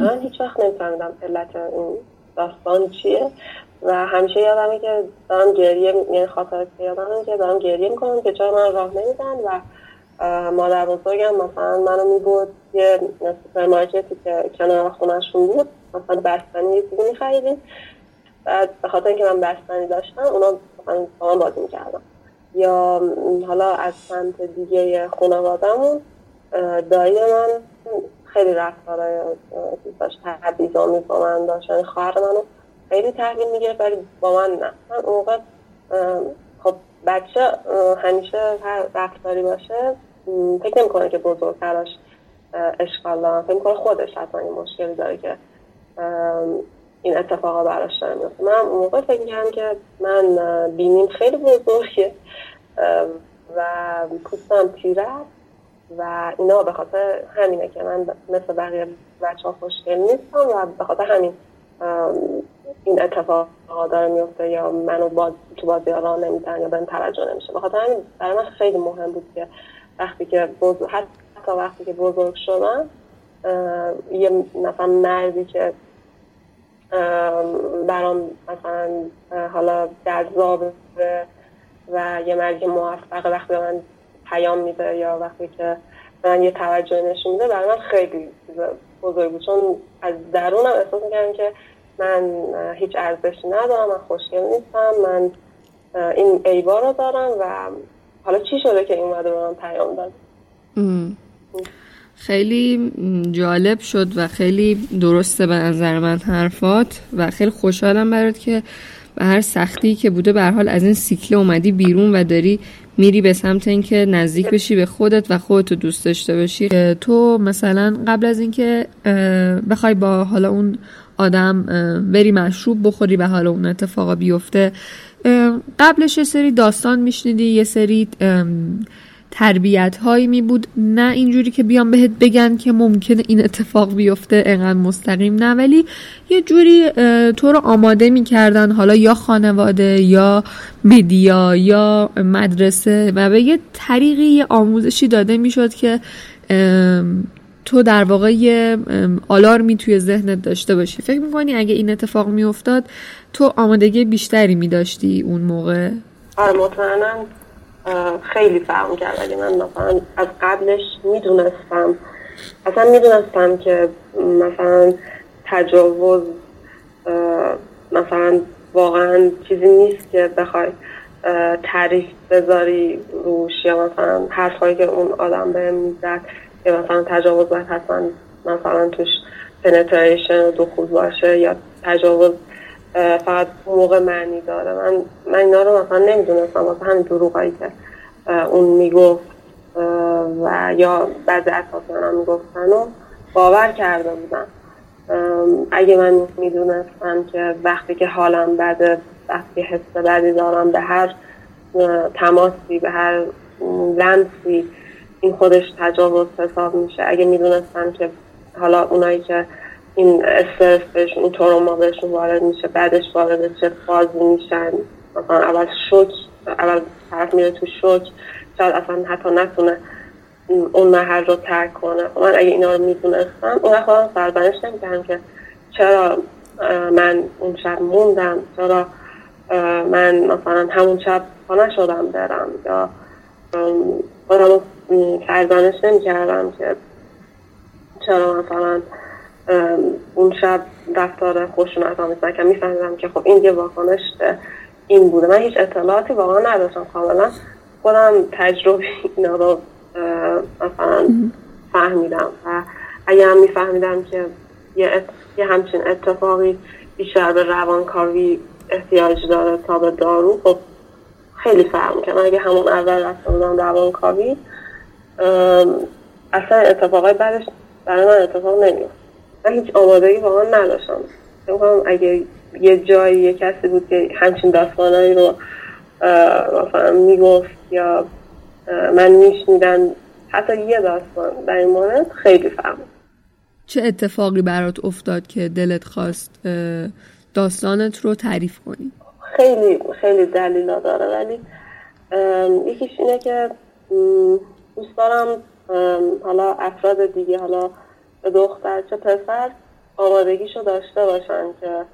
من هیچ وقت نمیفهمیدم علت این داستان چیه و همیشه یادمه که دارم گریه یعنی خاطرات یادمه که دارم گریه می‌کنم که چرا من راه نمیدن و مادر بزرگم مثلا منو میبود یه سوپرمارکتی که کنار خونهشون بود. مثلا بستنی یه چیزی میخریدیم. بعد به خاطر اینکه من بستنی داشتم اونا با من بازی می‌کردم یا حالا از سمت دیگه خانوادهمون دایی من خیلی رفتارای داشت تحبیزامی با من داشت. یعنی خواهر منو خیلی تحویل میگه ولی با من نه. من اون موقع خب بچه همیشه هر رفتاری باشه فکر نمی‌کنه که بزرگتراش اشکال دارن. فکر می‌کنه خودش حتما این مشکلی داره که این اتفاقا براش داره میفته من اون موقع فکر که من بینیم خیلی بزرگه. و پوستم تیره و اینا به خاطر همینه که من مثل بقیه بچه ها خوشگل نیستم و به خاطر همین این اتفاق داره میفته یا منو باز تو بازی ها نمیدن یا بهم توجه نمیشه. به خاطر همین برای من خیلی مهم بود که وقتی که بزرگ حتی وقتی که بزرگ شدم یه مثلا مردی که برام مثلا حالا جذاب و یه مردی موفق وقتی من پیام میده یا وقتی که من یه توجه نشون میده برای من خیلی بزرگ بود. چون از درونم احساس می‌کردم که من هیچ ارزشی ندارم من خوشگل نیستم من این ایبا رو دارم و حالا چی شده که این اومده به من پیام داد؟ خیلی جالب شد و خیلی درسته به نظر من حرفات و خیلی خوشحالم برات که به هر سختی که بوده به حال از این سیکل اومدی بیرون و داری میری به سمت اینکه نزدیک بشی به خودت و خودتو دوست داشته باشی. تو مثلا قبل از اینکه بخوای با حالا اون آدم بری مشروب بخوری و حالا اون اتفاقا بیفته قبلش یه سری داستان میشنیدی یه سری تربیت هایی می بود. نه اینجوری که بیان بهت بگن که ممکنه این اتفاق بیفته انقدر مستقیم نه. ولی یه جوری تو رو آماده می‌کردن حالا یا خانواده یا مدیا یا مدرسه و به یه طریقی یه آموزشی داده می‌شد که تو در واقع یه آلارمی توی ذهنت داشته باشی. فکر می‌کنی اگه این اتفاق میافتاد تو آمادگی بیشتری میداشتی اون موقع؟ آره مطمئنا خیلی فرق کرد اگه من مثلا از قبلش می‌دونستم. اصلا می‌دونستم که مثلا تجاوز مثلا واقعا چیزی نیست که بخوای تعریف بذاری روش یا مثلا حرفایی که اون آدم به می‌زد که مثلا تجاوز باید حتما مثلا توش پنتریشن و دخول باشه یا تجاوز فقط موقع معنی داره. من من اینا رو مثلا نمی‌دونستم. واسه همین دروغایی که اون می‌گفت و یا بعضی اطرافیان هم می‌گفتن و باور کرده بودم. اگه من می‌دونستم که وقتی که حالم بده وقتی حس بدی دارم به هر تماسی به هر لنسی این خودش تجاوز حساب میشه. اگه می‌دونستم که حالا اونایی که این استرس بهشون این تروما بهشون وارد میشه بعدش وارد چه فازی میشن. مثلا اول شوک اول طرف میره تو شوک شاید اصلا حتی نتونه اون محل رو ترک کنه. من اگه اینا رو می‌دونستم اون خودم سرزنش نمی‌کردم که چرا من اون شب موندم چرا من مثلا همون شب پا نشدم برم. یا خودم سرزنش نمی‌کردم که چرا مثلا اون شب رفتار خشونت آمیز نکردم. میفهمیدم که خب این یه واکنش این بوده. من هیچ اطلاعاتی واقعا نداشتم کاملا. خودم تجربه اینا رو مثلا فهمیدم. و اگه هم میفهمیدم که یه, یه همچین اتفاقی بیشتر به روانکاوی احتیاج داره تا به دارو خب خیلی فرق می‌کنم. اگه همون اول رفته بودم روانکاوی اصلا اتفاقای بعدش برای من اتفاق نمیفت من هیچ آمادگی واقعا نداشتم. اگه یه جایی یه کسی بود که همچین داستانایی رو مثلا می‌گفت یا من میشنیدن حتی یه داستان در این مورد خیلی فهم. چه اتفاقی برات افتاد که دلت خواست داستانت رو تعریف کنی؟ خیلی خیلی دلیل داره. ولی یکیش اینه که دوست دارم حالا افراد دیگه حالا به دختر چه پسر آمادگیشو داشته باشن که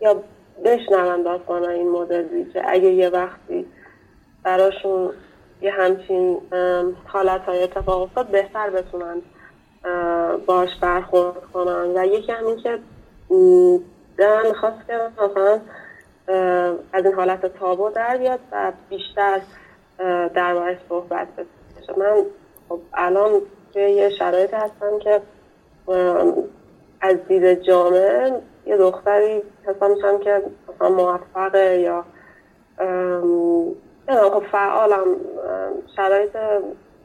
یا بشنون داستان این مدلی که اگه یه وقتی براشون یه همچین حالت های اتفاق افتاد بهتر بتونن باش برخورد کنن. و یکی همین که دلم می‌خواست که مثلا از این حالت تابو در بیاد و بیشتر دربارش صحبت بشه. من خب الان توی یه شرایط هستم که از دید جامعه یه دختری حساب میشم که مثلا موفقه یا خب فعالم. شرایط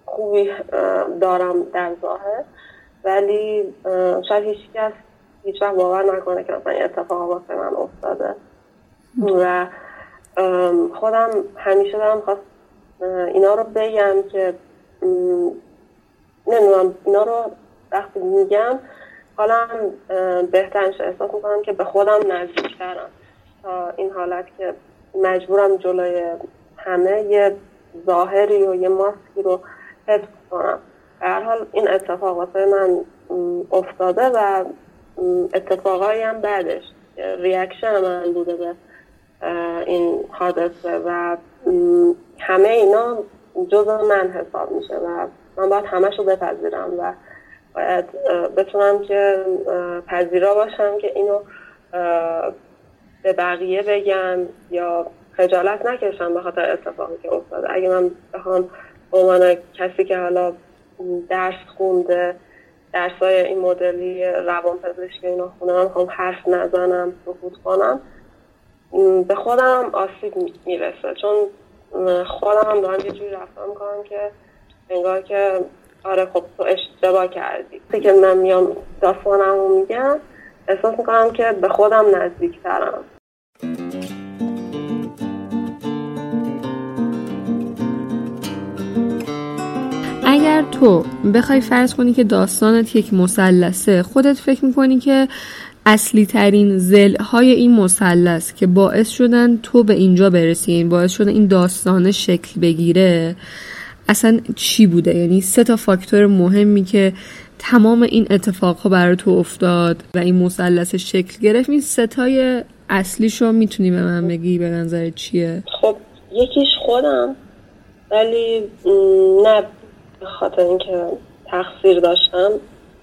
خوبی دارم در ظاهر. ولی شاید هیچ کس هیچ وقت باور نکنه که مثلا اتفاق واسه من افتاده. و خودم همیشه دارم خواست اینا رو بگم که نمی‌دونم اینا رو وقتی میگم حالا بهترش احساس می‌کنم که به خودم نزدیکترم. تا این حالت که مجبورم جلوی همه یه ظاهری و یه ماسکی رو حفظ کنم. هر حال این اتفاق واسه من افتاده و اتفاقایی هم بعدش. ریاکشن من بوده به این حادثه و همه اینا جز من حساب میشه و من باید همش رو بپذیرم و باید بتونم که پذیرا باشم که اینو به بقیه بگم یا خجالت نکشم به خاطر اتفاقی که افتاده. اگه من بخوام به عنوان کسی که حالا درس خونده درسای این مدلی روان پزشکی اینا خونم می‌خوام حرف نزنم سکوت کنم به خودم آسیب می‌رسه. چون خودم هم دارم یه جوری رفتار می‌کنم که انگار که آره خب تو اشتباه کردی. که من میام داستانم رو میگم احساس می‌کنم که به خودم نزدیکترم. اگر تو بخوای فرض کنی که داستانت یک مسلسه خودت فکر می‌کنی که اصلی ترین زل های این مثلث که باعث شدن تو به اینجا برسی این باعث شدن این داستان شکل بگیره اصلا چی بوده؟ یعنی سه تا فاکتور مهمی که تمام این اتفاق ها برای تو افتاد و این مثلث شکل گرفت. این ستای اصلیشو می‌تونی به من بگی به نظر چیه؟ خب یکیش خودم ولی نه به خاطر اینکه تقصیر داشتم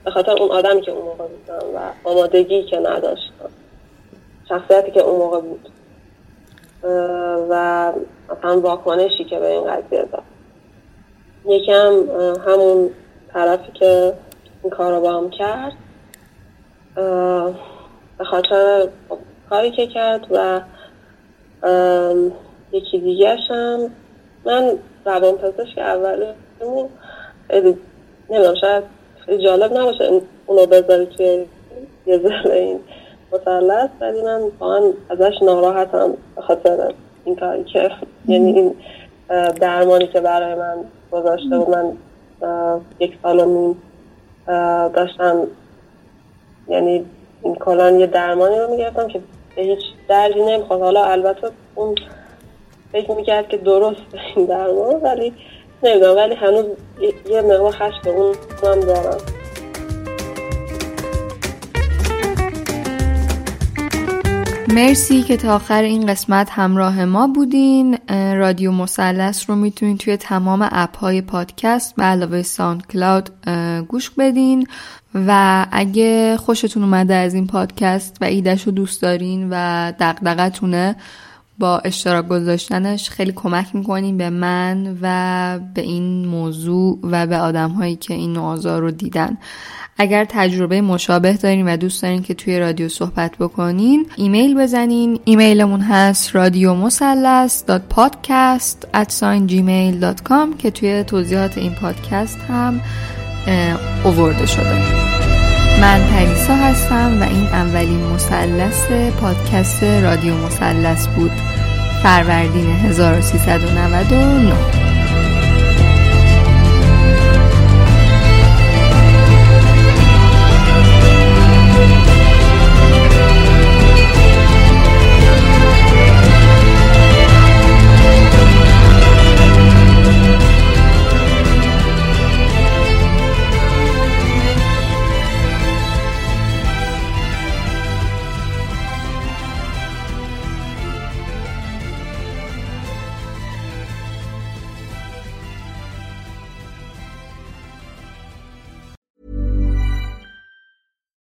به خاطر اون آدمی که اون موقع بودم و آمادگی که نداشتم. شخصیتی که اون موقع بود. و مثلا واکنشی که به این قضیه داد. یکم همون طرفی که این کار رو با هم کرد به خاطر کاری که کرد و یکی دیگه هم. من روان پزشک اولی نمی‌دونم شاید جالب نباشه اونو بذاری توی یه زل این مثلث ولی من واقعا ازش ناراحتم به خاطر این کاری که یعنی این درمانی که برای من گذاشته بود من یک سال و داشتم یعنی این کلان یه درمانی رو می‌گرفتم که به هیچ دردی نمی‌خواد حالا البته اون فکر می‌کرد که درست این درمان ولی نمی‌دونم ولی هنوز یه مقدار خشم اون هم دارم. مرسی که تا آخر این قسمت همراه ما بودین. رادیو مسلس رو می‌تونین توی تمام اپ های پادکست به علاوه ساند کلاود گوش بدین. و اگه خوشتون اومده از این پادکست و ایدهش رو دوست دارین و دقدقتونه با اشتراک گذاشتنش خیلی کمک می‌کنین به من و به این موضوع و به آدم هایی که این نوازا رو دیدن. اگر تجربه مشابه دارین و دوست دارین که توی رادیو صحبت بکنین ایمیل بزنین. ایمیلمون هست رادیو مسلس پادکست که توی توضیحات این پادکست هم اوورده شده. من پریسا هستم و این اولین مسلس پادکست رادیو مسلس بود. فروردین 1399